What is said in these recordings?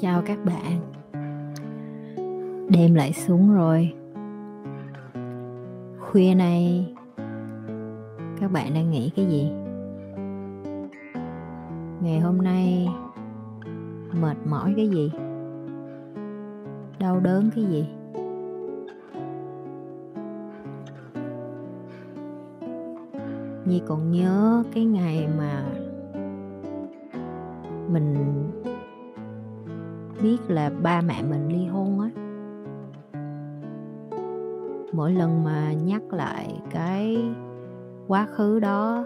chào các bạn. Đêm lại xuống rồi. Khuya nay, các bạn đang nghĩ cái gì? Ngày hôm nay, mệt mỏi cái gì? Đau đớn cái gì? Nhi còn nhớ cái ngày mà mình biết là ba mẹ mình ly hôn á. Mỗi lần mà nhắc lại cái quá khứ đó,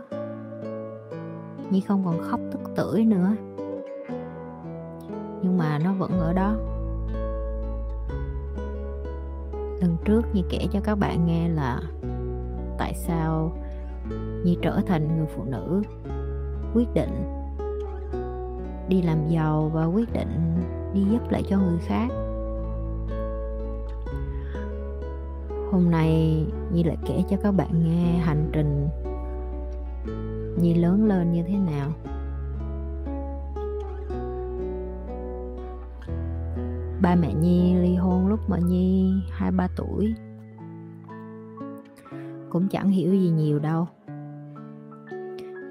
Nhi không còn khóc tức tưởi nữa. Nhưng mà nó vẫn ở đó. Lần trước Nhi kể cho các bạn nghe là tại sao Nhi trở thành người phụ nữ quyết định đi làm giàu và quyết định đi giúp lại cho người khác. Hôm nay nhi lại kể cho các bạn nghe hành trình nhi lớn lên như thế nào. Ba mẹ nhi ly hôn lúc mà nhi hai ba tuổi. Cũng chẳng hiểu gì nhiều đâu.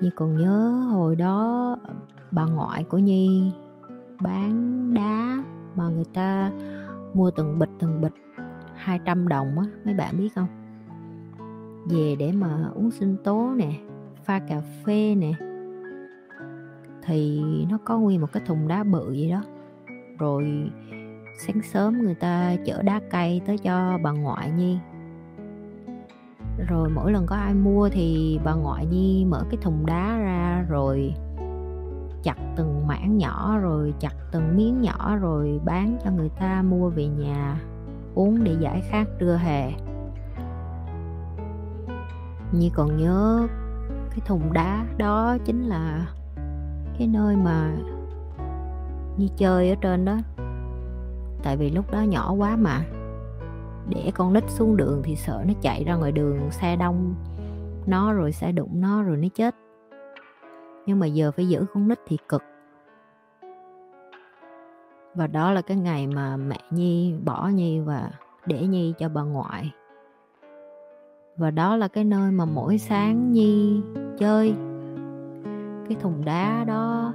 Nhi còn nhớ hồi đó bà ngoại của nhi bán đá mà người ta mua từng bịch từng bịch 200 đồng á, mấy bạn biết không? Về để mà uống sinh tố nè, pha cà phê nè, thì nó có nguyên một cái thùng đá bự vậy đó. Rồi sáng sớm người ta chở đá cây tới cho bà ngoại nhi. Rồi mỗi lần có ai mua thì bà ngoại nhi mở cái thùng đá ra, rồi chặt từng mảng nhỏ rồi chặt từng miếng nhỏ rồi bán cho người ta mua về nhà, uống để giải khát trưa hè. Nhi còn nhớ, cái thùng đá đó chính là cái nơi mà Nhi chơi ở trên đó. Tại vì lúc đó nhỏ quá mà. Để con nít xuống đường thì sợ nó chạy ra ngoài đường, xe đông, nó rồi sẽ đụng nó rồi nó chết nhưng mà giờ phải giữ con nít thì cực. Và đó là cái ngày mà mẹ nhi bỏ nhi và để nhi cho bà ngoại. Và đó là cái nơi mà mỗi sáng nhi chơi. Cái thùng đá đó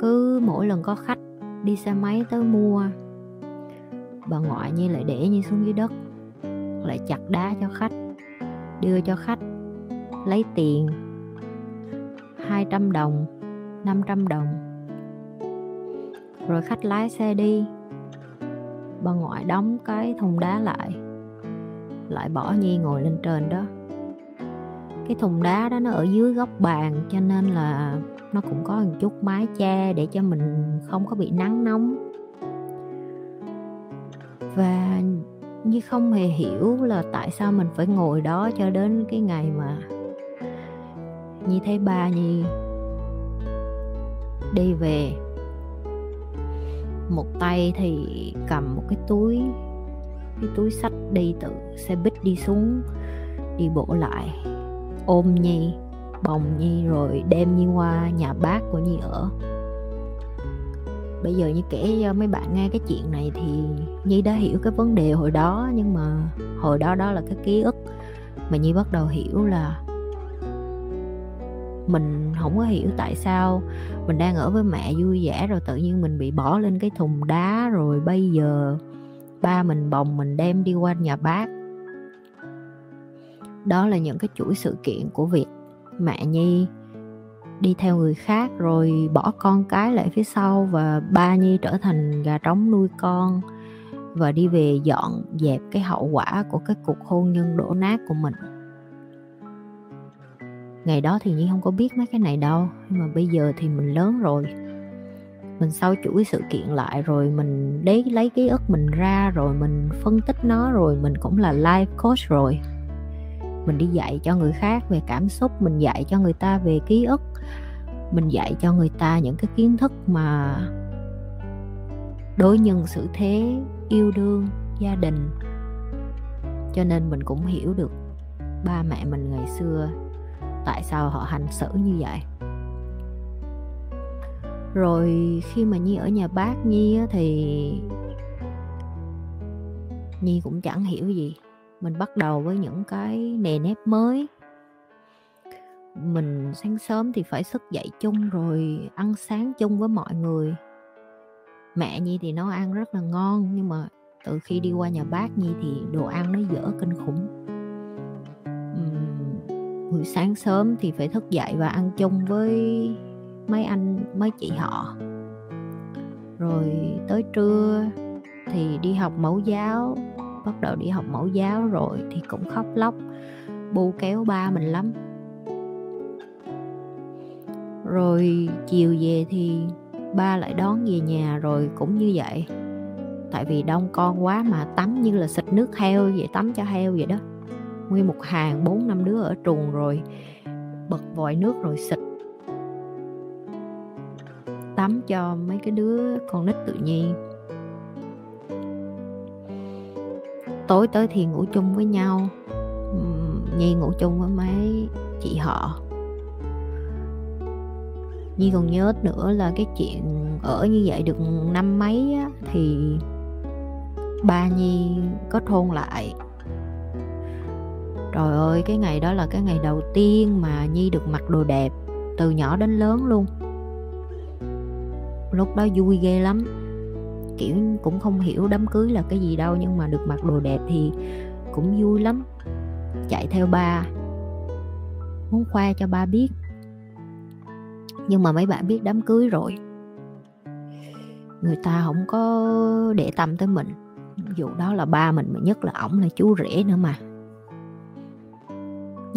cứ mỗi lần có khách đi xe máy tới mua, bà ngoại nhi lại để nhi xuống dưới đất, lại chặt đá cho khách, đưa cho khách, lấy tiền. 200 đồng 500 đồng. Rồi khách lái xe đi. Bà ngoại đóng cái thùng đá lại lại bỏ nhi ngồi lên trên đó. Cái thùng đá đó nó ở dưới góc bàn, cho nên là nó cũng có một chút mái che để cho mình không có bị nắng nóng. Và như không hề hiểu là tại sao mình phải ngồi đó cho đến cái ngày mà Nhi thấy ba Nhi đi về. Một tay thì cầm một cái túi cái túi sách đi từ xe buýt đi xuống, đi bộ lại. Ôm Nhi, bồng Nhi rồi đem Nhi qua nhà bác của Nhi ở. Bây giờ như kể cho mấy bạn nghe cái chuyện này thì Nhi đã hiểu cái vấn đề hồi đó, nhưng mà hồi đó đó là cái ký ức mà Nhi bắt đầu hiểu là mình không có hiểu tại sao mình đang ở với mẹ vui vẻ rồi tự nhiên mình bị bỏ lên cái thùng đá rồi bây giờ ba mình bồng mình đem đi qua nhà bác. Đó là những cái chuỗi sự kiện của việc mẹ nhi đi theo người khác rồi bỏ con cái lại phía sau và ba nhi trở thành gà trống nuôi con và đi về dọn dẹp cái hậu quả của cái cuộc hôn nhân đổ nát của mình ngày đó thì nhi không có biết mấy cái này đâu, nhưng mà bây giờ thì mình lớn rồi. Mình sau chuỗi sự kiện lại rồi, mình lấy lấy ký ức mình ra rồi, mình phân tích nó rồi, mình cũng là life coach rồi. Mình đi dạy cho người khác về cảm xúc, mình dạy cho người ta về ký ức, mình dạy cho người ta những cái kiến thức mà đối nhân xử thế, yêu đương, gia đình. Cho nên mình cũng hiểu được ba mẹ mình ngày xưa tại sao họ hành xử như vậy? Rồi khi mà nhi ở nhà bác nhi á, thì nhi cũng chẳng hiểu gì. Mình bắt đầu với những cái nề nếp mới. Mình sáng sớm thì phải thức dậy chung rồi ăn sáng chung với mọi người. Mẹ nhi thì nấu ăn rất là ngon nhưng mà từ khi đi qua nhà bác nhi thì đồ ăn nó dở kinh khủng buổi sáng sớm thì phải thức dậy và ăn chung với mấy anh, mấy chị họ. Rồi tới trưa thì đi học mẫu giáo, bắt đầu đi học mẫu giáo rồi thì cũng khóc lóc, bu kéo ba mình lắm. Rồi chiều về thì ba lại đón về nhà rồi cũng như vậy. Tại vì đông con quá mà tắm như là xịt nước heo vậy, tắm cho heo vậy đó nguyên một hàng bốn năm đứa ở truồng rồi bật vòi nước rồi xịt. Tắm cho mấy cái đứa con nít tự nhiên. Tối tới thì ngủ chung với nhau. Nhi ngủ chung với mấy chị họ. Nhi còn nhớ nữa là cái chuyện ở như vậy được năm mấy á, thì ba nhi có thôn lại trời ơi, cái ngày đó là cái ngày đầu tiên mà nhi được mặc đồ đẹp, từ nhỏ đến lớn luôn. Lúc đó vui ghê lắm. Kiểu cũng không hiểu đám cưới là cái gì đâu, nhưng mà được mặc đồ đẹp thì cũng vui lắm. Chạy theo ba, muốn khoe cho ba biết. Nhưng mà mấy bạn biết đám cưới rồi. Người ta không có để tâm tới mình. Dù đó là ba mình, mà nhất là ổng là chú rể nữa mà.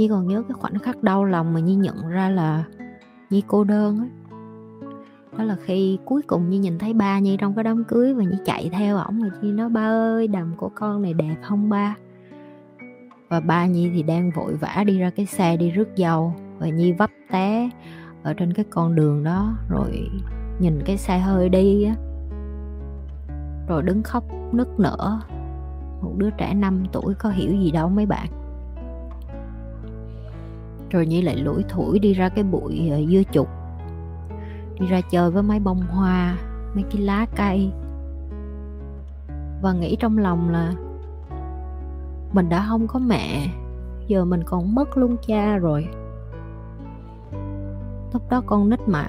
Nhi còn nhớ cái khoảnh khắc đau lòng mà Nhi nhận ra là Nhi cô đơn á. Đó là khi cuối cùng Nhi nhìn thấy ba Nhi trong cái đám cưới và Nhi chạy theo ổng và Nhi nói, ba ơi, đầm của con này đẹp không ba? Và ba Nhi thì đang vội vã đi ra cái xe đi rước dâu và Nhi vấp té ở trên cái con đường đó rồi nhìn cái xe hơi đi á. Rồi đứng khóc nức nở. Một đứa trẻ 5 tuổi có hiểu gì đâu mấy bạn rồi Nhi lại lủi thủi đi ra cái bụi ờ, dưa chục đi ra chơi với mấy bông hoa, mấy cái lá cây. Và nghĩ trong lòng là mình đã không có mẹ, giờ mình còn mất luôn cha rồi. Lúc đó con nít mà,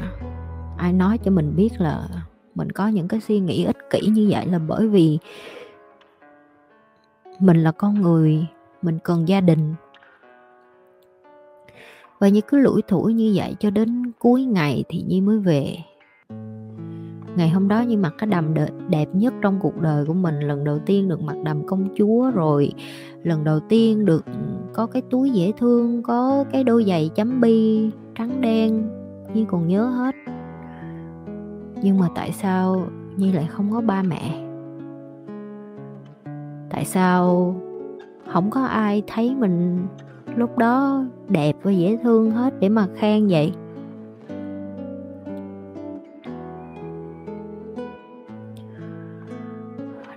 ai nói cho mình biết là mình có những cái suy nghĩ ích kỷ như vậy là bởi vì mình là con người, mình cần gia đình và như cứ lủi thủi như vậy cho đến cuối ngày thì nhi mới về. Ngày hôm đó như mặc cái đầm đẹp nhất trong cuộc đời của mình. Lần đầu tiên được mặc đầm công chúa rồi. Lần đầu tiên được có cái túi dễ thương, có cái đôi giày chấm bi trắng đen. Nhi còn nhớ hết. Nhưng mà tại sao nhi lại không có ba mẹ? Tại sao không có ai thấy mình lúc đó đẹp và dễ thương hết để mà khen vậy.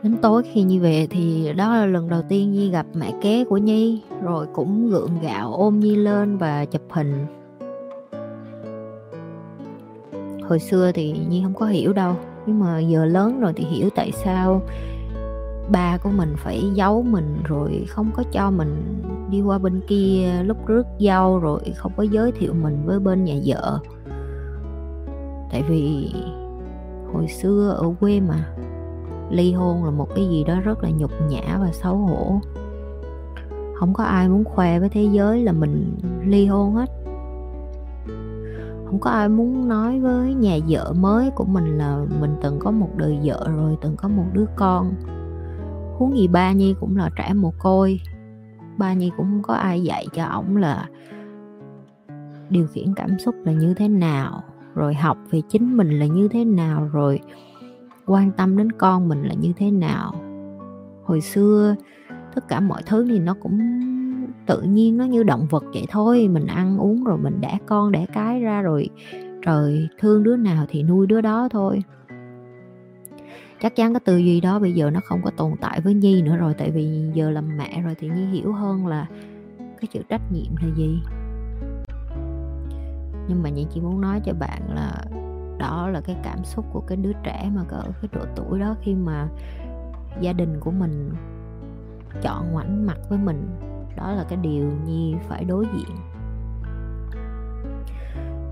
Đến tối khi Nhi về thì đó là lần đầu tiên Nhi gặp mẹ kế của Nhi, rồi cũng gượng gạo ôm Nhi lên và chụp hình. Hồi xưa thì Nhi không có hiểu đâu, nhưng mà giờ lớn rồi thì hiểu tại sao ba của mình phải giấu mình rồi không có cho mình đi qua bên kia lúc rước dâu rồi không có giới thiệu mình với bên nhà vợ. Tại vì hồi xưa ở quê mà, ly hôn là một cái gì đó rất là nhục nhã và xấu hổ. Không có ai muốn khoe với thế giới là mình ly hôn hết. Không có ai muốn nói với nhà vợ mới của mình là mình từng có một đời vợ rồi, từng có một đứa con huống gì ba nhi cũng là trẻ mồ côi. Ba nhi cũng không có ai dạy cho ổng là điều khiển cảm xúc là như thế nào, rồi học về chính mình là như thế nào, rồi quan tâm đến con mình là như thế nào. Hồi xưa, tất cả mọi thứ thì nó cũng tự nhiên, nó như động vật vậy thôi. Mình ăn uống rồi mình đẻ con đẻ cái ra rồi trời thương đứa nào thì nuôi đứa đó thôi chắc chắn cái tư duy đó bây giờ nó không có tồn tại với nhi nữa rồi, tại vì giờ làm mẹ rồi thì nhi hiểu hơn là cái chữ trách nhiệm là gì. Nhưng mà nhi chỉ muốn nói cho bạn là đó là cái cảm xúc của cái đứa trẻ mà ở cái độ tuổi đó khi mà gia đình của mình chọn ngoảnh mặt với mình. Đó là cái điều nhi phải đối diện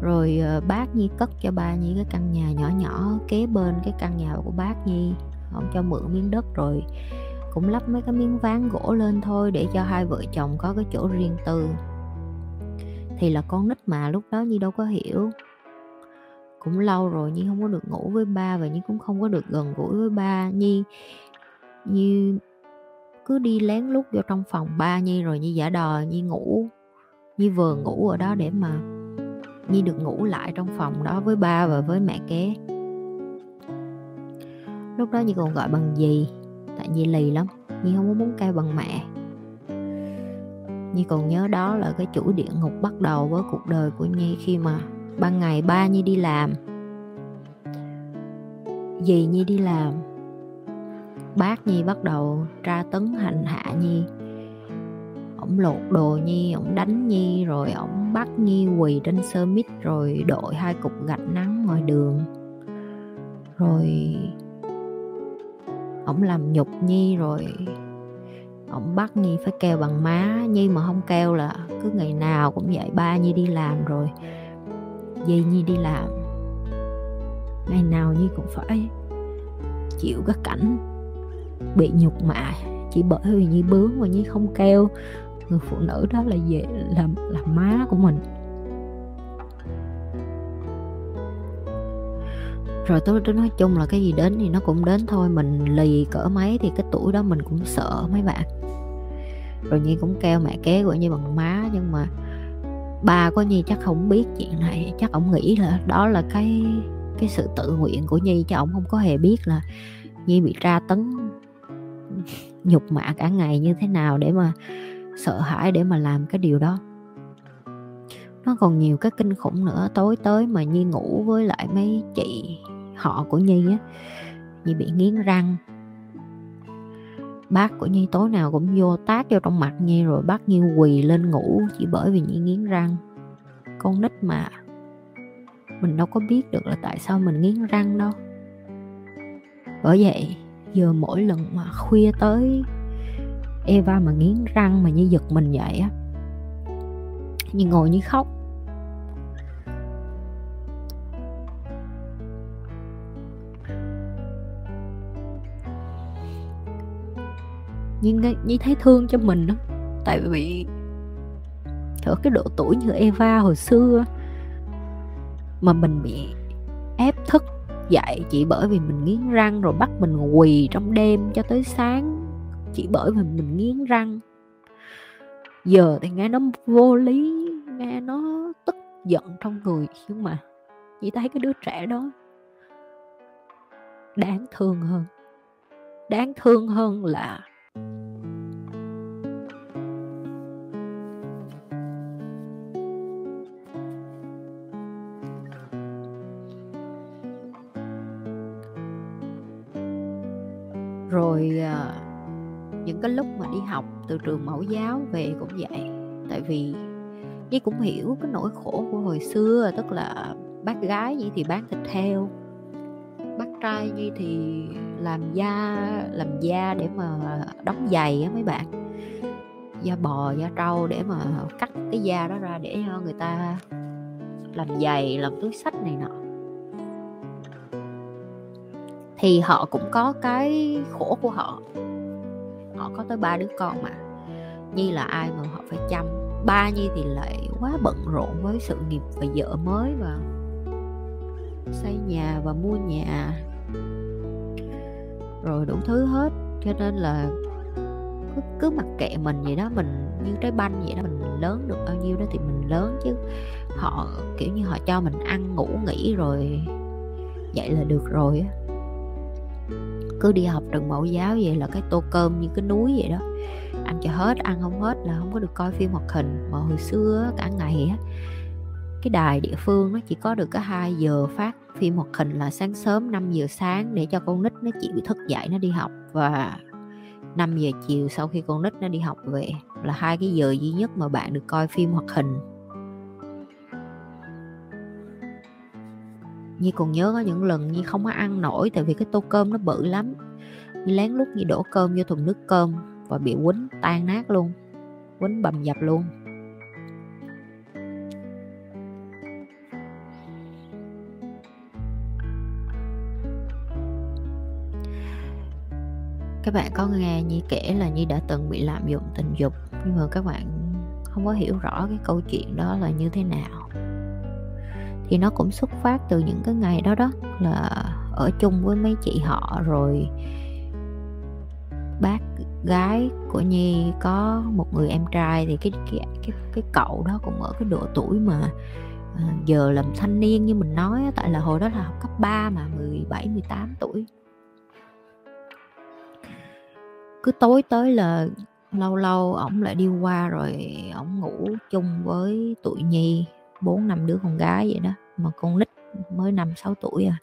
rồi ờ, bác nhi cất cho ba nhi cái căn nhà nhỏ nhỏ kế bên cái căn nhà của bác nhi, ông cho mượn miếng đất rồi cũng lắp mấy cái miếng ván gỗ lên thôi để cho hai vợ chồng có cái chỗ riêng tư. Thì là con nít mà, lúc đó nhi đâu có hiểu. Cũng lâu rồi nhi không có được ngủ với ba và nhi cũng không có được gần gũi với ba. Nhi như cứ đi lén lút vô trong phòng ba nhi rồi nhi giả đò, nhi ngủ. Nhi vừa ngủ ở đó để mà nhi được ngủ lại trong phòng đó với ba và với mẹ kế lúc đó nhi còn gọi bằng gì? Tại nhi lì lắm, nhi không có muốn kêu bằng mẹ. Nhi còn nhớ đó là cái chuỗi địa ngục bắt đầu với cuộc đời của nhi khi mà ban ngày ba nhi đi làm. Dì nhi đi làm, bác nhi bắt đầu tra tấn hành hạ nhi ổng lột đồ nhi, ổng đánh nhi, rồi ổng bắt nhi quỳ trên sơ mít, rồi đội hai cục gạch nắng ngoài đường. Rồi ổng làm nhục nhi, rồi ổng bắt nhi phải kêu bằng má. Nhi mà không kêu là cứ ngày nào cũng vậy ba nhi đi làm rồi dì nhi đi làm. Ngày nào nhi cũng phải chịu cái cảnh bị nhục mạ chỉ bởi vì nhi bướng và nhi không kêu người phụ nữ đó là về là là má của mình. Rồi tôi, tôi nói chung là cái gì đến thì nó cũng đến thôi mình lì cỡ mấy thì cái tuổi đó mình cũng sợ mấy bạn. Rồi nhi cũng kêu mẹ kế của nhi bằng má nhưng mà ba của nhi chắc không biết chuyện này chắc ông nghĩ là đó là cái cái sự tự nguyện của nhi chứ ông không có hề biết là nhi bị tra tấn nhục mạ cả ngày như thế nào để mà sợ hãi để mà làm cái điều đó. Nó còn nhiều cái kinh khủng nữa, tối tới mà nhi ngủ với lại mấy chị họ của nhi á, nhi bị nghiến răng. Bác của nhi tối nào cũng vô tác vô trong mặt nhi rồi bắt nhi quỳ lên ngủ chỉ bởi vì nhi nghiến răng. Con nít mà, mình đâu có biết được là tại sao mình nghiến răng đâu. Bởi vậy, giờ mỗi lần mà khuya tới Eva mà nghiến răng mà như giật mình vậy á. Như ngồi như khóc. Nhưng như thấy thương cho mình đó tại vì ở cái độ tuổi như Eva hồi xưa mà mình bị ép thức dậy chỉ bởi vì mình nghiến răng rồi bắt mình quỳ trong đêm cho tới sáng chỉ bởi vì mình nghiến răng. Giờ thì nghe nó vô lý nghe nó tức giận trong người nhưng mà chỉ thấy cái đứa trẻ đó đáng thương hơn. Đáng thương hơn là rồi à, cái lúc mà đi học từ trường mẫu giáo về cũng vậy. Tại vì Nhi cũng hiểu cái nỗi khổ của hồi xưa, tức là bác gái Nhi thì bán thịt heo, bác trai Nhi thì làm da làm da để mà đóng giày á mấy bạn. Da bò, da trâu để mà cắt cái da đó ra để cho người ta làm giày, làm túi sách này nọ. Thì họ cũng có cái khổ của họ họ có tới ba đứa con mà. Nhi là ai mà họ phải chăm? Ba nhi thì lại quá bận rộn với sự nghiệp và vợ mới và xây nhà và mua nhà. Rồi đủ thứ hết cho nên là cứ, cứ mặc kệ mình vậy đó mình như trái banh vậy đó mình lớn được bao nhiêu đó thì mình lớn chứ. Họ kiểu như họ cho mình ăn ngủ nghỉ rồi vậy là được rồi á cứ đi học trường mẫu giáo vậy là cái tô cơm như cái núi vậy đó. Ăn cho hết, ăn không hết là không có được coi phim hoạt hình mà hồi xưa cả ngày á, cái đài địa phương nó chỉ có được có 2 giờ phát phim hoạt hình là sáng sớm 5 giờ sáng để cho con nít nó chịu thức dậy nó đi học và 5 giờ chiều sau khi con nít nó đi học về là hai cái giờ duy nhất mà bạn được coi phim hoạt hình. Nhi còn nhớ có những lần Nhi không có ăn nổi tại vì cái tô cơm nó bự lắm. Nhi lén lút Nhi đổ cơm vô thùng nước cơm và bị quýnh tan nát luôn. Quýnh bầm dập luôn. Các bạn có nghe Nhi kể là Nhi đã từng bị lạm dụng tình dục, nhưng mà các bạn không có hiểu rõ cái câu chuyện đó là như thế nào thì nó cũng xuất phát từ những cái ngày đó đó là ở chung với mấy chị họ rồi bác gái của Nhi có một người em trai thì cái cái cái, cái cậu đó cũng ở cái độ tuổi mà ờ, giờ làm thanh niên như mình nói tại là hồi đó là học cấp 3 mà 17 18 tuổi. Cứ tối tới là lâu lâu ổng lại đi qua rồi ổng ngủ chung với tụi nhi bốn năm đứa con gái vậy đó, mà con nít mới năm sáu tuổi à.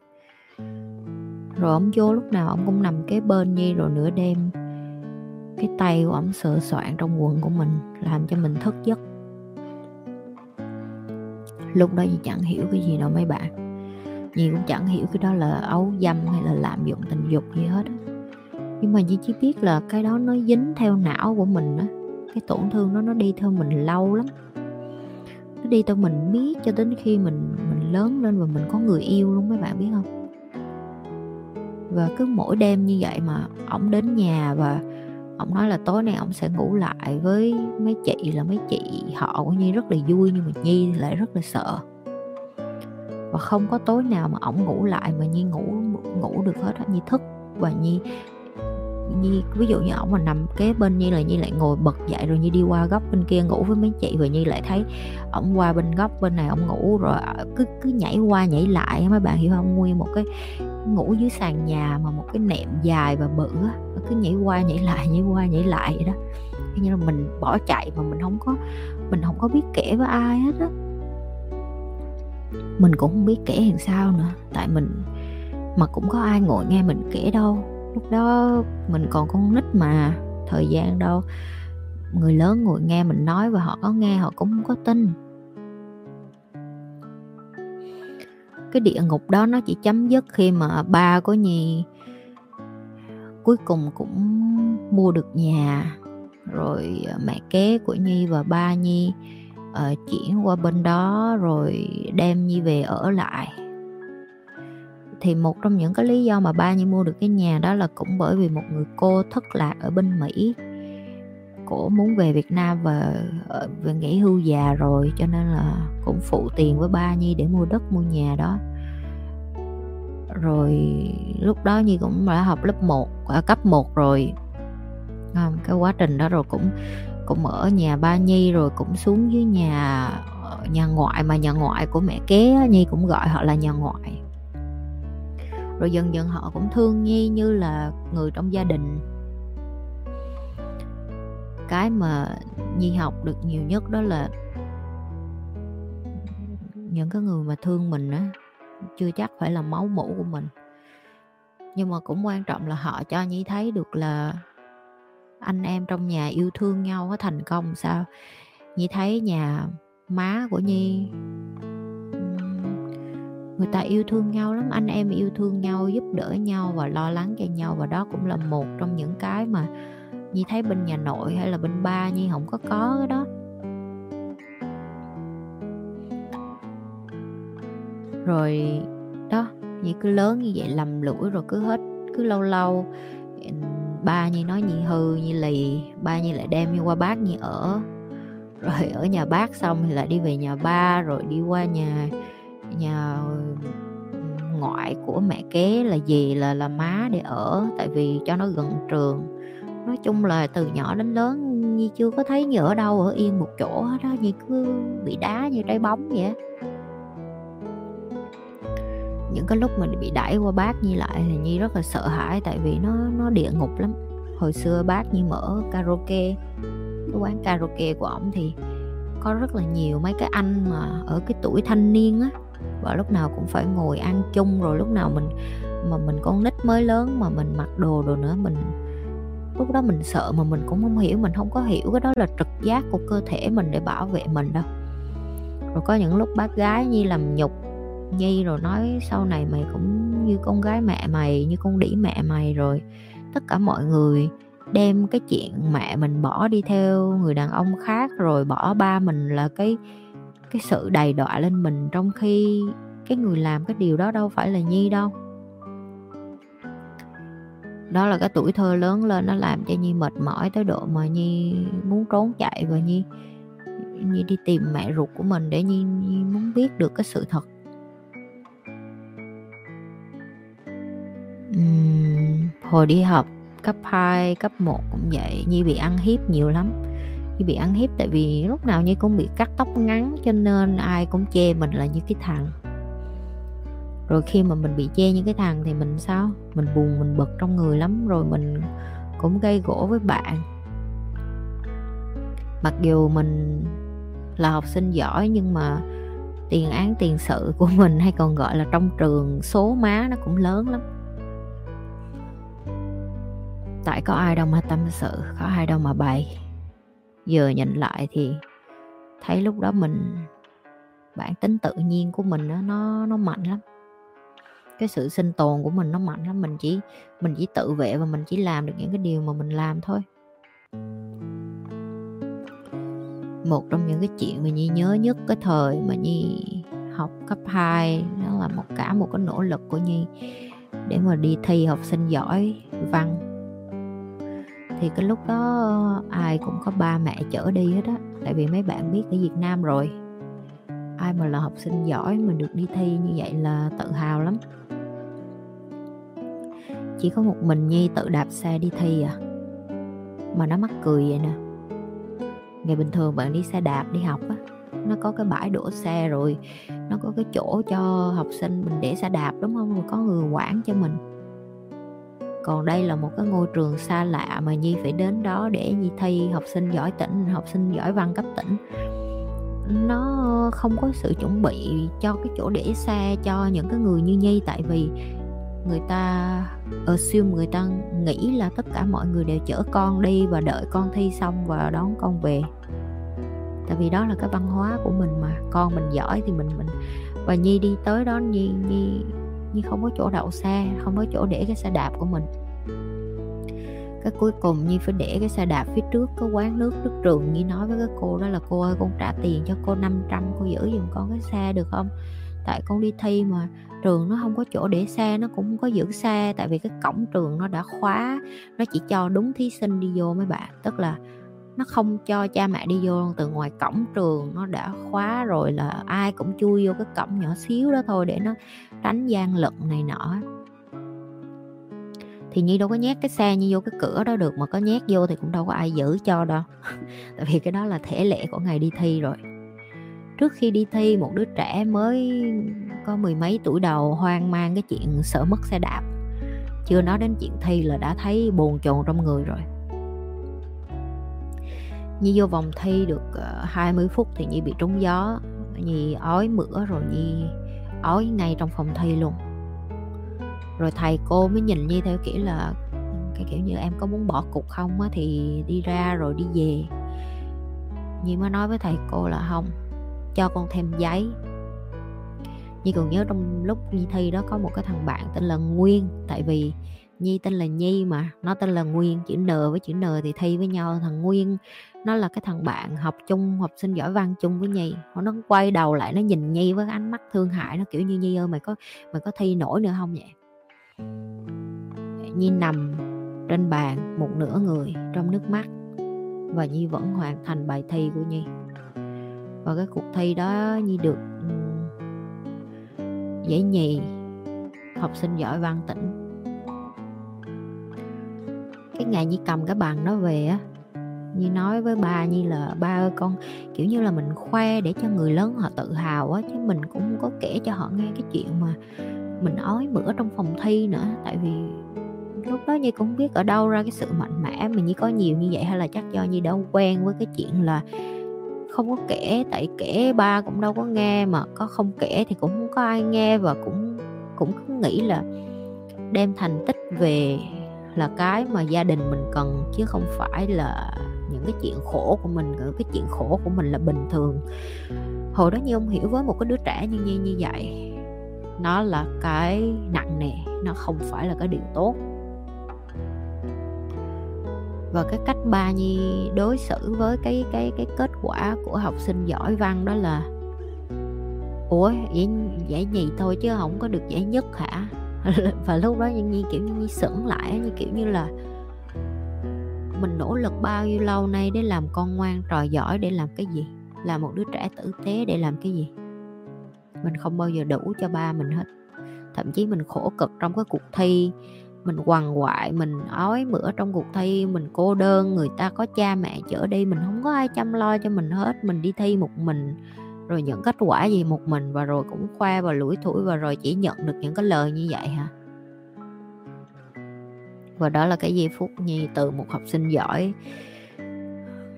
Rồi ông vô lúc nào ông cũng nằm kế bên nhi rồi nửa đêm, cái tay của ông sờ soạn trong quần của mình, làm cho mình thức giấc. Lúc đó gì chẳng hiểu cái gì đâu mấy bạn. Nhi cũng chẳng hiểu cái đó là ấu dâm hay là lạm dụng tình dục gì hết á. Nhưng mà Nhi chỉ biết là cái đó nó dính theo não của mình á. Cái tổn thương đó nó đi theo mình lâu lắm nó đi theo mình biết cho đến khi mình mình lớn lên và mình có người yêu luôn, mấy bạn biết không? Và cứ mỗi đêm như vậy mà ổng đến nhà và ông nói là tối nay ông sẽ ngủ lại với mấy chị, là mấy chị họ của nhi rất là vui nhưng mà nhi lại rất là sợ. Và không có tối nào mà ổng ngủ lại mà nhi ngủ ngủ được hết á. Nhi thức và nhi Nhi ví dụ như ổng mà nằm kế bên Nhi là Nhi lại ngồi bật dậy rồi Nhi đi qua góc bên kia ngủ với mấy chị và Nhi lại thấy ổng qua bên góc bên này ổng ngủ rồi à, cứ cứ nhảy qua nhảy lại mấy bạn hiểu không? Nguyên một cái ngủ dưới sàn nhà mà một cái nệm dài và bự á, cứ nhảy qua nhảy lại, nhảy qua nhảy lại vậy đó. Như là mình bỏ chạy mà mình không có, mình không có biết kể với ai hết á. Mình cũng không biết kể làm sao nữa, tại mình mà cũng có ai ngồi nghe mình kể đâu lúc đó mình còn con nít mà thời gian đâu. Người lớn ngồi nghe mình nói và họ có nghe họ cũng không có tin. Cái địa ngục đó nó chỉ chấm dứt khi mà ba của nhi cuối cùng cũng mua được nhà. Rồi ờ, mẹ kế của nhi và ba nhi uh, chuyển qua bên đó rồi đem nhi về ở lại thì một trong những cái lý do mà ba nhi mua được cái nhà đó là cũng bởi vì một người cô thất lạc ở bên mỹ. Cổ muốn về Việt Nam và ờ, về nghỉ hưu già rồi cho nên là cũng phụ tiền với ba Nhi để mua đất mua nhà đó. Rồi lúc đó Nhi cũng đã học lớp 1 ở à, cấp 1 rồi. Không, cái quá trình đó rồi cũng cũng ở nhà ba Nhi rồi cũng xuống dưới nhà ờ, nhà ngoại mà nhà ngoại của mẹ kế Nhi cũng gọi họ là nhà ngoại rồi dần dần họ cũng thương Nhi như là người trong gia đình. Cái mà Nhi học được nhiều nhất đó là những cái người mà thương mình á, chưa chắc phải là máu mủ của mình. Nhưng mà cũng quan trọng là họ cho Nhi thấy được là anh em trong nhà yêu thương nhau có thành công sao. Nhi thấy nhà má của Nhi người ta yêu thương nhau lắm, anh em yêu thương nhau, giúp đỡ nhau và lo lắng cho nhau và đó cũng là một trong những cái mà Nhi thấy bên nhà nội hay là bên ba Nhi không có có cái đó. Rồi, đó, Nhi cứ lớn như vậy lầm lũi rồi cứ hết, cứ lâu lâu. Ba Nhi nói Nhi hư, Nhi lì, ba Nhi lại đem Nhi qua bác Nhi ở. Rồi ở nhà bác xong thì lại đi về nhà ba, rồi đi qua nhà nhà ngoại của mẹ kế là gì là là má để ở, tại vì cho nó gần trường. Nói chung là từ nhỏ đến lớn Nhi chưa có thấy Nhi ở đâu, ở yên một chỗ hết đó Nhi cứ bị đá như trái bóng vậy những cái lúc mình bị đẩy qua bác Nhi lại thì Nhi rất là sợ hãi, tại vì nó nó địa ngục lắm. Hồi xưa bác Nhi mở karaoke, cái quán karaoke của ổng thì có rất là nhiều mấy cái anh mà ở cái tuổi thanh niên á vợ lúc nào cũng phải ngồi ăn chung, rồi lúc nào mình, mà mình con nít mới lớn mà mình mặc đồ đồ nữa, mình, lúc đó mình sợ mà mình cũng không hiểu, mình không có hiểu cái đó là trực giác của cơ thể mình để bảo vệ mình đâu. Rồi có những lúc bác gái như làm nhục nhi rồi nói sau này mày cũng như con gái mẹ mày, như con đĩ mẹ mày rồi, tất cả mọi người đem cái chuyện mẹ mình bỏ đi theo người đàn ông khác, rồi bỏ ba mình là cái cái sự đầy đọa lên mình trong khi cái người làm cái điều đó đâu phải là nhi đâu. Đó là cái tuổi thơ lớn lên nó làm cho nhi mệt mỏi tới độ mà nhi muốn trốn chạy và nhi nhi đi tìm mẹ ruột của mình để nhi, nhi muốn biết được cái sự thật. Uhm, hồi đi học cấp 2, cấp 1 cũng vậy Nhi bị ăn hiếp nhiều lắm khi bị ăn hiếp, tại vì lúc nào Nhi cũng bị cắt tóc ngắn, Cho nên ai cũng chê mình là như cái thằng. Rồi khi mà mình bị chê như cái thằng thì mình sao? Mình buồn, mình bực trong người lắm, Rồi mình cũng gây gỗ với bạn. Mặc dù mình là học sinh giỏi, Nhưng mà tiền án, tiền sự của mình hay còn gọi là trong trường số má nó cũng lớn lắm. Tại có ai đâu mà tâm sự, có ai đâu mà bày giờ nhìn lại thì thấy lúc đó mình bản tính tự nhiên của mình đó, nó nó mạnh lắm. Cái sự sinh tồn của mình nó mạnh lắm mình chỉ mình chỉ tự vệ và mình chỉ làm được những cái điều mà mình làm thôi. Một trong những cái chuyện mà Nhi nhớ nhất cái thời mà Nhi học cấp 2 đó là một cả một cái nỗ lực của Nhi để mà đi thi học sinh giỏi văn thì cái lúc đó, ai cũng có ba mẹ chở đi hết á. Tại vì mấy bạn biết ở Việt Nam rồi. Ai mà là học sinh giỏi mà được đi thi như vậy là tự hào lắm. Chỉ có một mình Nhi tự đạp xe đi thi à. Mà nó mắc cười vậy nè. Ngày bình thường bạn đi xe đạp đi học á, nó có cái bãi đổ xe rồi, nó có cái chỗ cho học sinh mình để xe đạp, đúng không? Rồi có người quản cho mình còn đây là một cái ngôi trường xa lạ mà nhi phải đến đó để nhi thi học sinh giỏi tỉnh, học sinh giỏi văn cấp tỉnh. Nó không có sự chuẩn bị cho cái chỗ để xe cho những cái người như nhi, tại vì người ta, assume người ta nghĩ là tất cả mọi người đều chở con đi và đợi con thi xong và đón con về. Tại vì đó là cái văn hóa của mình mà, con mình giỏi thì mình mình, và nhi đi tới đó, nhi nhi nhưng không có chỗ đậu xe, không có chỗ để cái xe đạp của mình. Cái cuối cùng Nhi phải để cái xe đạp phía trước có quán nước trước trường. Nhi nói với cái cô đó là, cô ơi, con trả tiền cho cô 500 cô giữ giùm con cái xe được không? Tại con đi thi mà trường nó không có chỗ để xe, nó cũng không có giữ xe. Tại vì cái cổng trường nó đã khóa, nó chỉ cho đúng thí sinh đi vô mấy bạn. Tức là nó không cho cha mẹ đi vô từ ngoài cổng trường, nó đã khóa rồi là ai cũng chui vô cái cổng nhỏ xíu đó thôi để nó tránh gian lận này nọ. Thì nhi đâu có nhét cái xe như vô cái cửa đó được, mà có nhét vô thì cũng đâu có ai giữ cho đâu. Tại vì cái đó là thể lệ của ngày đi thi rồi. Trước khi đi thi, một đứa trẻ mới có mười mấy tuổi đầu hoang mang cái chuyện sợ mất xe đạp. Chưa nói đến chuyện thi là đã thấy bồn chồn trong người rồi. Nhi vô vòng thi được ờ, 20 phút thì Nhi bị trúng gió. Nhi ói mửa rồi Nhi ói ngay trong phòng thi luôn. Rồi thầy cô mới nhìn Nhi theo kiểu là, cái kiểu như em có muốn bỏ cục không á thì đi ra rồi đi về. Nhi mới nói với thầy cô là không, cho con thêm giấy. Nhi còn nhớ trong lúc Nhi thi đó có một cái thằng bạn tên là Nguyên, Tại vì Nhi tên là Nhi mà, Nó tên là Nguyên, Chữ N với chữ N thì thi với nhau. Thằng Nguyên, nó là cái thằng bạn học chung, học sinh giỏi văn chung với nhi. Nó quay đầu lại, nó nhìn nhi với ánh mắt thương hại, nó kiểu như, nhi ơi, mày có mày có thi nổi nữa không vậy? Nhi nằm trên bàn một nửa người trong nước mắt và nhi vẫn hoàn thành bài thi của nhi. Và cái cuộc thi đó nhi được giải nhì học sinh giỏi văn tỉnh cái ngày nhi cầm cái bằng đó về á. Như nói với ba như là, ba ơi con, kiểu như là mình khoe để cho người lớn họ tự hào á, chứ mình cũng không có kể cho họ nghe cái chuyện mà mình ói bữa trong phòng thi nữa. Tại vì lúc đó như cũng biết ở đâu ra cái sự mạnh mẽ mình như có nhiều như vậy, hay là chắc do như đâu quen với cái chuyện là không có kể, tại kể ba cũng đâu có nghe mà có không kể thì cũng không có ai nghe và cũng cũng cứ nghĩ là đem thành tích về là cái mà gia đình mình cần chứ không phải là những cái chuyện khổ của mình. Cái chuyện khổ của mình là bình thường. Hồi đó như ông hiểu với một cái đứa trẻ như nhi như vậy. Nó là cái nặng nề nó không phải là cái điều tốt. Và cái cách ba nhi đối xử với cái cái cái kết quả của học sinh giỏi văn đó là ủa giải, giải nhì thôi chứ không có được giải nhất hả? và lúc đó như nhi, kiểu như nhi sững lại như kiểu như là mình nỗ lực bao nhiêu lâu nay để làm con ngoan trò giỏi để làm cái gì? Là một đứa trẻ tử tế để làm cái gì? Mình không bao giờ đủ cho ba mình hết. Thậm chí mình khổ cực trong cái cuộc thi, mình quằn quại, mình ói mửa trong cuộc thi, mình cô đơn, người ta có cha mẹ chở đi, mình không có ai chăm lo cho mình hết, mình đi thi một mình rồi những kết quả gì một mình và rồi cũng khoe và lủi thủi và rồi chỉ nhận được những cái lời như vậy hả? Và đó là cái giây phút nhi từ một học sinh giỏi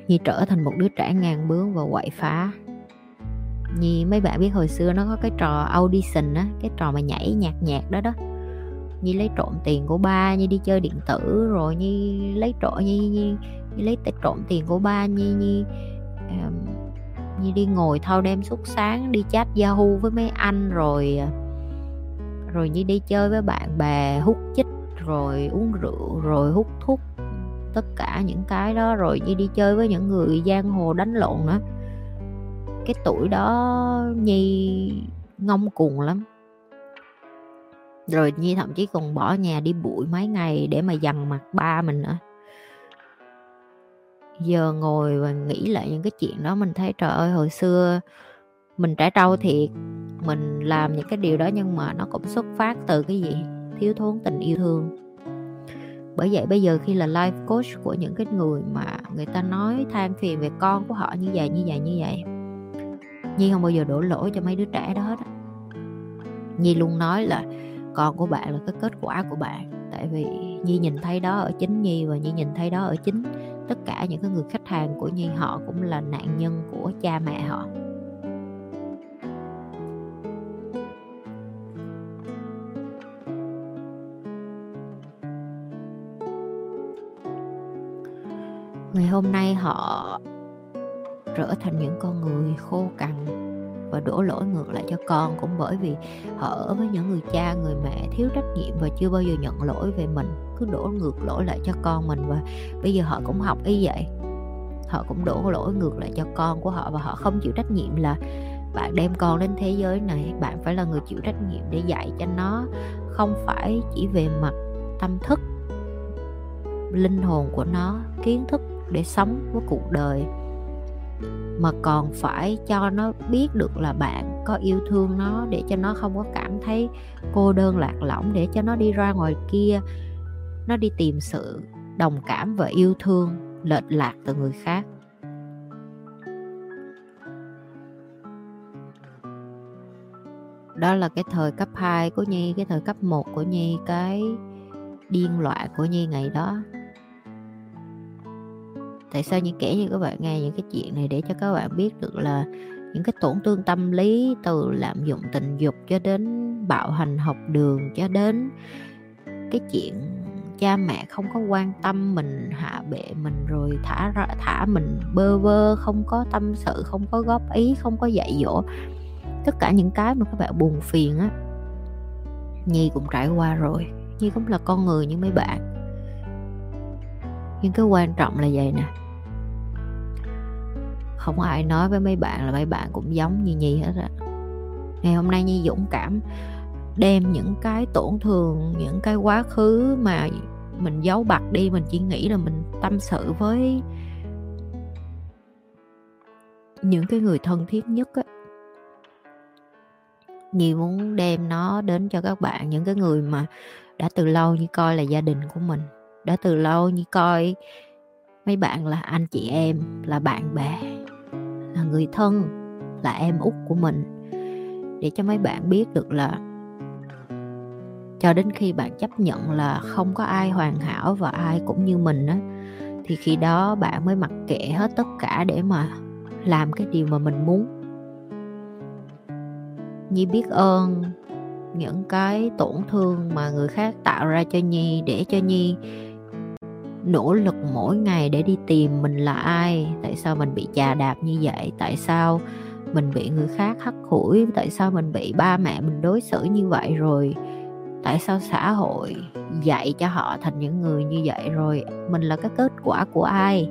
nhi trở thành một đứa trẻ ngang bướng và quậy phá. Nhi mấy bạn biết hồi xưa nó có cái trò audition á cái trò mà nhảy nhạc nhạc đó đó. Nhi lấy trộm tiền của ba Nhi đi chơi điện tử rồi Nhi lấy trộm Nhi, Nhi, Nhi lấy trộm tiền của ba Nhi Nhi um, như đi ngồi thâu đêm suốt sáng, đi chat Yahoo với mấy anh, rồi à, rồi Nhi đi chơi với bạn bè, hút chích, rồi uống rượu, rồi hút thuốc, tất cả những cái đó, rồi Nhi đi chơi với những người giang hồ đánh lộn nữa. Cái tuổi đó nhi ngông cuồng lắm. Rồi nhi thậm chí còn bỏ nhà đi bụi mấy ngày để mà dằn mặt ba mình nữa giờ ngồi và nghĩ lại những cái chuyện đó mình thấy, trời ơi, hồi xưa mình trẻ trâu thiệt, mình làm những cái điều đó nhưng mà nó cũng xuất phát từ cái gì? Thiếu thốn tình yêu thương. Bởi vậy bây giờ khi là life coach của những cái người mà người ta nói than phiền về con của họ như vậy như vậy như vậy, Nhi không bao giờ đổ lỗi cho mấy đứa trẻ đó đó. Nhi luôn nói là con của bạn là cái kết quả của bạn. Tại vì Nhi nhìn thấy đó ở chính Nhi và Nhi nhìn thấy đó ở chính tất cả những cái người khách hàng của Nhi, họ cũng là nạn nhân của cha mẹ họ. Ngày hôm nay họ trở thành những con người khô cằn và đổ lỗi ngược lại cho con cũng bởi vì họ ở với những người cha, người mẹ thiếu trách nhiệm và chưa bao giờ nhận lỗi về mình cứ đổ ngược lỗi lại cho con mình và bây giờ họ cũng học y vậy. Họ cũng đổ lỗi ngược lại cho con của họ và họ không chịu trách nhiệm là bạn đem con đến thế giới này. Bạn phải là người chịu trách nhiệm để dạy cho nó, không phải chỉ về mặt tâm thức, linh hồn của nó, kiến thức để sống với cuộc đời, mà còn phải cho nó biết được là bạn có yêu thương nó để cho nó không có cảm thấy cô đơn lạc lõng, để cho nó đi ra ngoài kia nó đi tìm sự đồng cảm và yêu thương lệch lạc từ người khác. Đó là cái thời cấp 2 của Nhi, cái thời cấp 1 của Nhi, cái điên loạn của Nhi ngày đó. Tại sao như kể cho các bạn nghe những cái chuyện này để cho các bạn biết được là những cái tổn thương tâm lý từ lạm dụng tình dục cho đến bạo hành học đường cho đến cái chuyện cha mẹ không có quan tâm mình, hạ bệ mình, rồi thả ra, thả mình bơ vơ, không có tâm sự, không có góp ý, không có dạy dỗ. Tất cả những cái mà các bạn buồn phiền á, nhi cũng trải qua rồi. Nhi cũng là con người như mấy bạn. Nhưng cái quan trọng là vậy nè. Không có ai nói với mấy bạn là mấy bạn cũng giống như nhi hết á. Ngày hôm nay nhi dũng cảm đem những cái tổn thương, những cái quá khứ mà mình giấu bặt đi, mình chỉ nghĩ là mình tâm sự với những cái người thân thiết nhất á. Nhi muốn đem nó đến cho các bạn, những cái người mà đã từ lâu như coi là gia đình của mình, đã từ lâu như coi mấy bạn là anh chị em, là bạn bè, là người thân, là em út của mình, để cho mấy bạn biết được là cho đến khi bạn chấp nhận là không có ai hoàn hảo và ai cũng như mình á, thì khi đó bạn mới mặc kệ hết tất cả để mà làm cái điều mà mình muốn. Nhi biết ơn những cái tổn thương mà người khác tạo ra cho nhi, để cho nhi nỗ lực mỗi ngày để đi tìm mình là ai, tại sao mình bị chà đạp như vậy, tại sao mình bị người khác hắt hủi, tại sao mình bị ba mẹ mình đối xử như vậy rồi tại sao xã hội dạy cho họ thành những người như vậy rồi mình là cái kết quả của ai?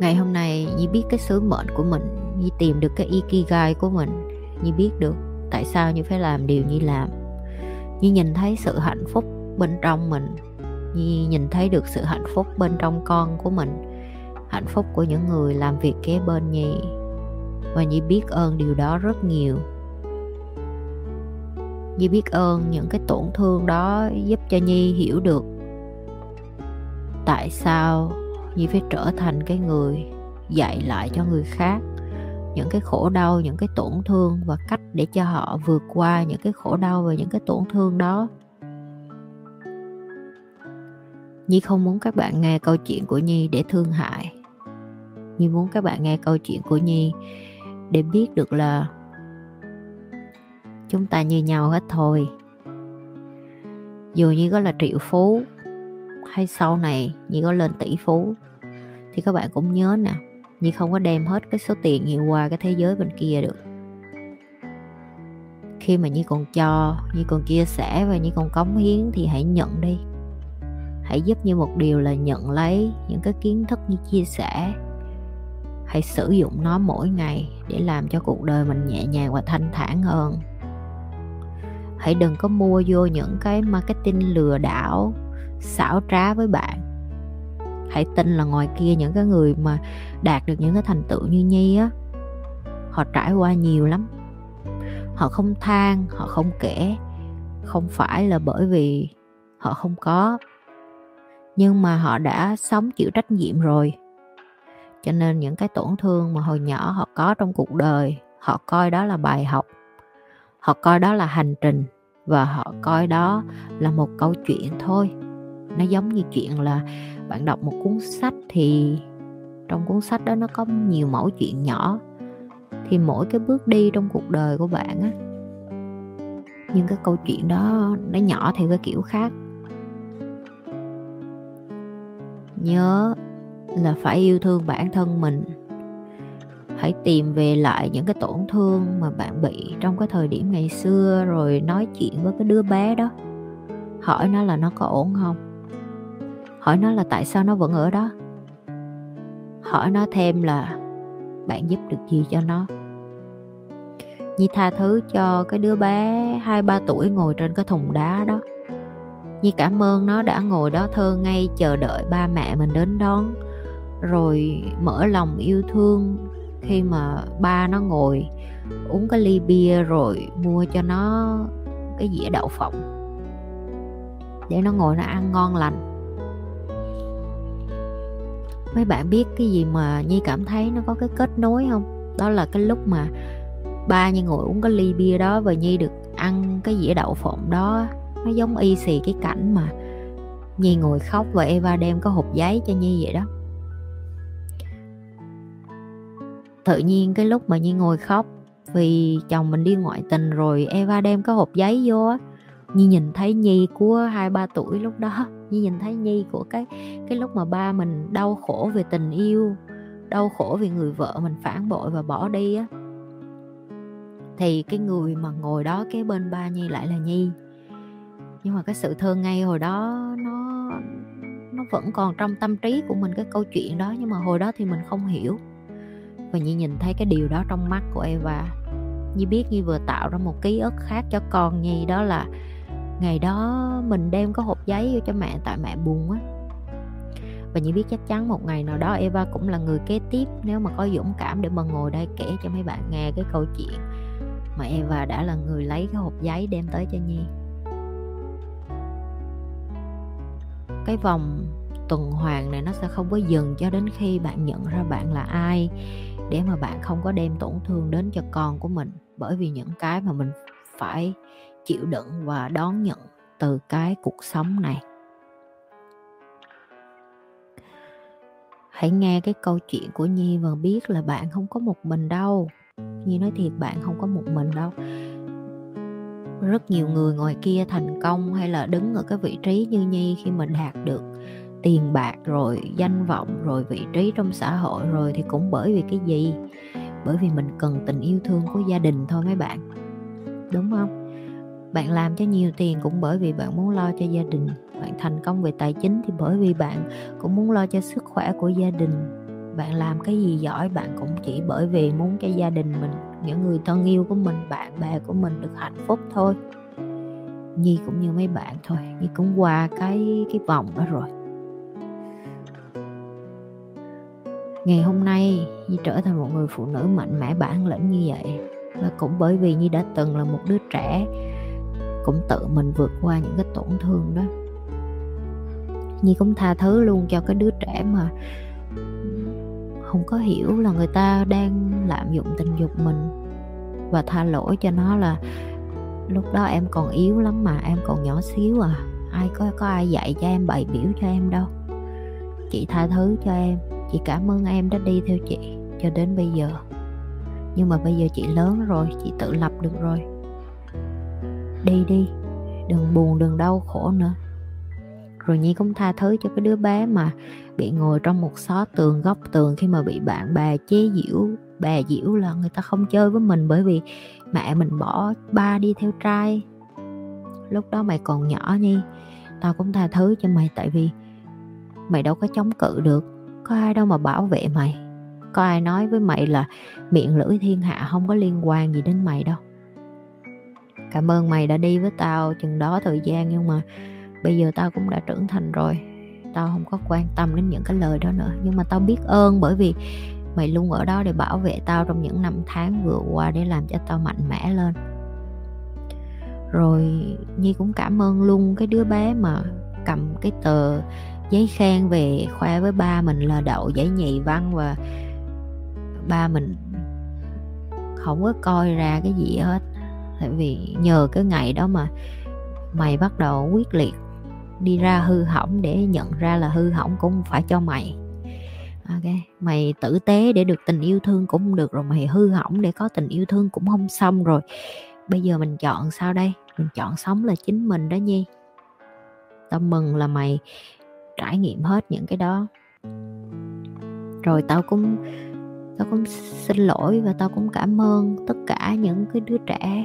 Ngày hôm nay như biết cái sứ mệnh của mình như tìm được cái ikigai của mình. Như biết được tại sao như phải làm điều như làm. Như nhìn thấy sự hạnh phúc bên trong mình. Như nhìn thấy được sự hạnh phúc bên trong con của mình. Hạnh phúc của những người làm việc kế bên nhi. Và nhi biết ơn điều đó rất nhiều nhi biết ơn những cái tổn thương đó giúp cho nhi hiểu được. Tại sao nhi phải trở thành cái người dạy lại cho người khác những cái khổ đau, những cái tổn thương và cách để cho họ vượt qua những cái khổ đau và những cái tổn thương đó? Nhi không muốn các bạn nghe câu chuyện của nhi để thương hại. Nhi muốn các bạn nghe câu chuyện của nhi để biết được là chúng ta như nhau hết thôi. Dù như có là triệu phú, hay sau này như có lên tỷ phú, thì các bạn cũng nhớ nè, như không có đem hết cái số tiền nhiều qua cái thế giới bên kia được. Khi mà như còn cho, như còn chia sẻ và như còn cống hiến thì hãy nhận đi. Hãy giúp như một điều là nhận lấy những cái kiến thức như chia sẻ. Hãy sử dụng nó mỗi ngày để làm cho cuộc đời mình nhẹ nhàng và thanh thản hơn hãy đừng có mua vô những cái marketing lừa đảo, xảo trá với bạn. Hãy tin là ngoài kia những cái người mà đạt được những cái thành tựu như nhi á, họ trải qua nhiều lắm. Họ không than, họ không kể, không phải là bởi vì họ không có. Nhưng mà họ đã sống chịu trách nhiệm rồi. Cho nên những cái tổn thương mà hồi nhỏ họ có trong cuộc đời, họ coi đó là bài học họ coi đó là hành trình và họ coi đó là một câu chuyện thôi. Nó giống như chuyện là bạn đọc một cuốn sách thì trong cuốn sách đó nó có nhiều mẫu chuyện nhỏ. Thì mỗi cái bước đi trong cuộc đời của bạn á, nhưng cái câu chuyện đó nó nhỏ theo cái kiểu khác. Nhớ là phải yêu thương bản thân mình hãy tìm về lại những cái tổn thương mà bạn bị trong cái thời điểm ngày xưa rồi nói chuyện với cái đứa bé đó. Hỏi nó là nó có ổn không? Hỏi nó là tại sao nó vẫn ở đó? Hỏi nó thêm là bạn giúp được gì cho nó? Nhi tha thứ cho cái đứa bé hai, ba tuổi ngồi trên cái thùng đá đó. Nhi cảm ơn nó đã ngồi đó thơ ngay chờ đợi ba mẹ mình đến đón, Rồi mở lòng yêu thương khi mà ba nó ngồi uống cái ly bia rồi mua cho nó cái dĩa đậu phộng. Để nó ngồi nó ăn ngon lành. Mấy bạn biết cái gì mà nhi cảm thấy nó có cái kết nối không? Đó là cái lúc mà ba nhi ngồi uống cái ly bia đó và nhi được ăn cái dĩa đậu phộng đó. Nó giống y xì cái cảnh mà nhi ngồi khóc và eva đem cái hộp giấy cho nhi vậy đó. Tự nhiên cái lúc mà nhi ngồi khóc vì chồng mình đi ngoại tình rồi eva đem cái hộp giấy vô á, nhi nhìn thấy nhi của hai ba tuổi lúc đó, nhi nhìn thấy nhi của cái cái lúc mà ba mình đau khổ về tình yêu, đau khổ vì người vợ mình phản bội và bỏ đi á. Thì cái người mà ngồi đó cái bên ba nhi lại là nhi. Nhưng mà cái sự thương ngay hồi đó nó nó vẫn còn trong tâm trí của mình cái câu chuyện đó, nhưng mà hồi đó thì mình không hiểu và nhi nhìn thấy cái điều đó trong mắt của eva nhi biết nhi vừa tạo ra một ký ức khác cho con nhi, đó là ngày đó mình đem có hộp giấy vô cho mẹ, tại mẹ buồn á và nhi biết chắc chắn một ngày nào đó Eva cũng là người kế tiếp, nếu mà có dũng cảm để mà ngồi đây kể cho mấy bạn nghe cái câu chuyện mà Eva đã là người lấy cái hộp giấy đem tới cho Nhi. Cái vòng tuần hoàn này nó sẽ không có dừng cho đến khi bạn nhận ra bạn là ai để mà bạn không có đem tổn thương đến cho con của mình. Bởi vì những cái mà mình phải chịu đựng và đón nhận từ cái cuộc sống này. Hãy nghe cái câu chuyện của nhi và biết là bạn không có một mình đâu. Nhi nói thiệt bạn không có một mình đâu. Rất nhiều người ngoài kia thành công hay là đứng ở cái vị trí như nhi khi mình đạt được tiền bạc, rồi danh vọng, rồi vị trí trong xã hội, rồi thì cũng bởi vì cái gì? Bởi vì mình cần tình yêu thương của gia đình thôi mấy bạn. Đúng không? Bạn làm cho nhiều tiền cũng bởi vì bạn muốn lo cho gia đình. Bạn thành công về tài chính thì bởi vì bạn cũng muốn lo cho sức khỏe của gia đình. Bạn làm cái gì giỏi bạn cũng chỉ bởi vì muốn cho gia đình mình, những người thân yêu của mình, bạn bè của mình được hạnh phúc thôi. Nhi cũng như mấy bạn thôi. Nhi cũng qua cái cái vòng đó rồi. Ngày hôm nay, nhi trở thành một người phụ nữ mạnh mẽ, bản lĩnh như vậy. Là cũng bởi vì nhi đã từng là một đứa trẻ, cũng tự mình vượt qua những cái tổn thương đó. Nhi cũng tha thứ luôn cho cái đứa trẻ mà không có hiểu là người ta đang lạm dụng tình dục mình. Và tha lỗi cho nó là lúc đó em còn yếu lắm mà, em còn nhỏ xíu à. Ai có có ai dạy cho em bày biểu cho em đâu. Chị tha thứ cho em chị cảm ơn em đã đi theo chị cho đến bây giờ. Nhưng mà bây giờ chị lớn rồi, chị tự lập được rồi. Đi đi, đừng buồn, đừng đau khổ nữa. Rồi nhi cũng tha thứ cho cái đứa bé mà bị ngồi trong một xó tường, góc tường khi mà bị bạn bè chế giễu, bè diễu là người ta không chơi với mình bởi vì mẹ mình bỏ ba đi theo trai. Lúc đó mày còn nhỏ nhi, tao cũng tha thứ cho mày tại vì mày đâu có chống cự được có ai đâu mà bảo vệ mày. Có ai nói với mày là miệng lưỡi thiên hạ không có liên quan gì đến mày đâu. Cảm ơn mày đã đi với tao chừng đó thời gian nhưng mà bây giờ tao cũng đã trưởng thành rồi. Tao không có quan tâm đến những cái lời đó nữa. Nhưng mà tao biết ơn bởi vì mày luôn ở đó để bảo vệ tao trong những năm tháng vừa qua để làm cho tao mạnh mẽ lên. Rồi nhi cũng cảm ơn luôn cái đứa bé mà cầm cái tờ giấy khen về khoe với ba mình là đậu giải nhì văn và ba mình không có coi ra cái gì hết. Tại vì nhờ cái ngày đó mà mày bắt đầu quyết liệt đi ra hư hỏng để nhận ra là hư hỏng cũng phải cho mày. Ok, mày tử tế để được tình yêu thương cũng được rồi, mày hư hỏng để có tình yêu thương cũng không xong rồi. Bây giờ mình chọn sao đây? Mình chọn sống là chính mình đó nhi. Tao mừng là mày trải nghiệm hết những cái đó. Rồi tao cũng tao cũng xin lỗi và tao cũng cảm ơn tất cả những cái đứa trẻ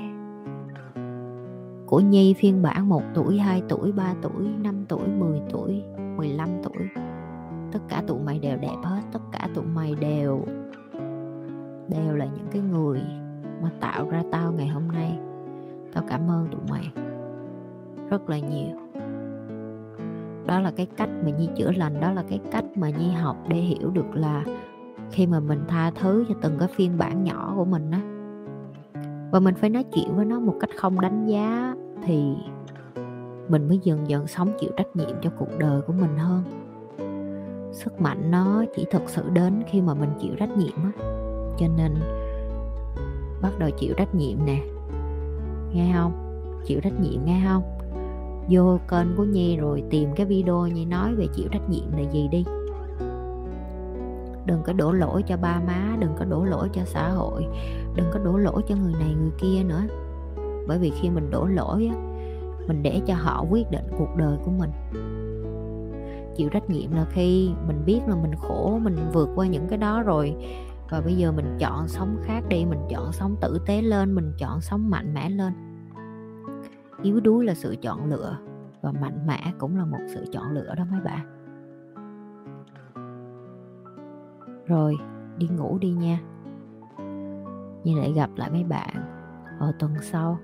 của Nhi phiên bản 1 tuổi, 2 tuổi, 3 tuổi, 5 tuổi, 10 tuổi, 15 tuổi. Tất cả tụi mày đều đẹp hết tất cả tụi mày đều đều là những cái người mà tạo ra tao ngày hôm nay. Tao cảm ơn tụi mày rất là nhiều đó là cái cách mà nhi chữa lành, đó là cái cách mà nhi học để hiểu được là khi mà mình tha thứ cho từng cái phiên bản nhỏ của mình á. Và mình phải nói chuyện với nó một cách không đánh giá thì mình mới dần dần sống chịu trách nhiệm cho cuộc đời của mình hơn. Sức mạnh nó chỉ thực sự đến khi mà mình chịu trách nhiệm á. Cho nên bắt đầu chịu trách nhiệm nè. Nghe không? Chịu trách nhiệm nghe không? Vô kênh của nhi rồi tìm cái video nhi nói về chịu trách nhiệm là gì đi. Đừng có đổ lỗi cho ba má, đừng có đổ lỗi cho xã hội, đừng có đổ lỗi cho người này người kia nữa. Bởi vì khi mình đổ lỗi á, mình để cho họ quyết định cuộc đời của mình. Chịu trách nhiệm là khi mình biết là mình khổ, mình vượt qua những cái đó rồi. Và bây giờ mình chọn sống khác đi, mình chọn sống tử tế lên, mình chọn sống mạnh mẽ lên yếu đuối là sự chọn lựa và mạnh mẽ cũng là một sự chọn lựa đó mấy bạn. Rồi, đi ngủ đi nha. Như lại gặp lại mấy bạn ở tuần sau.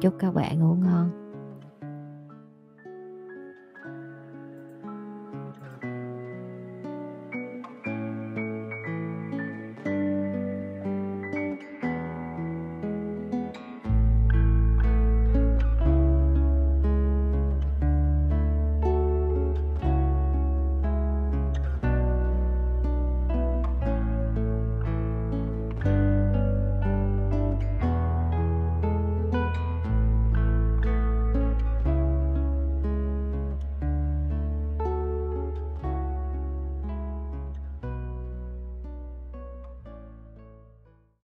Chúc các bạn ngủ ngon.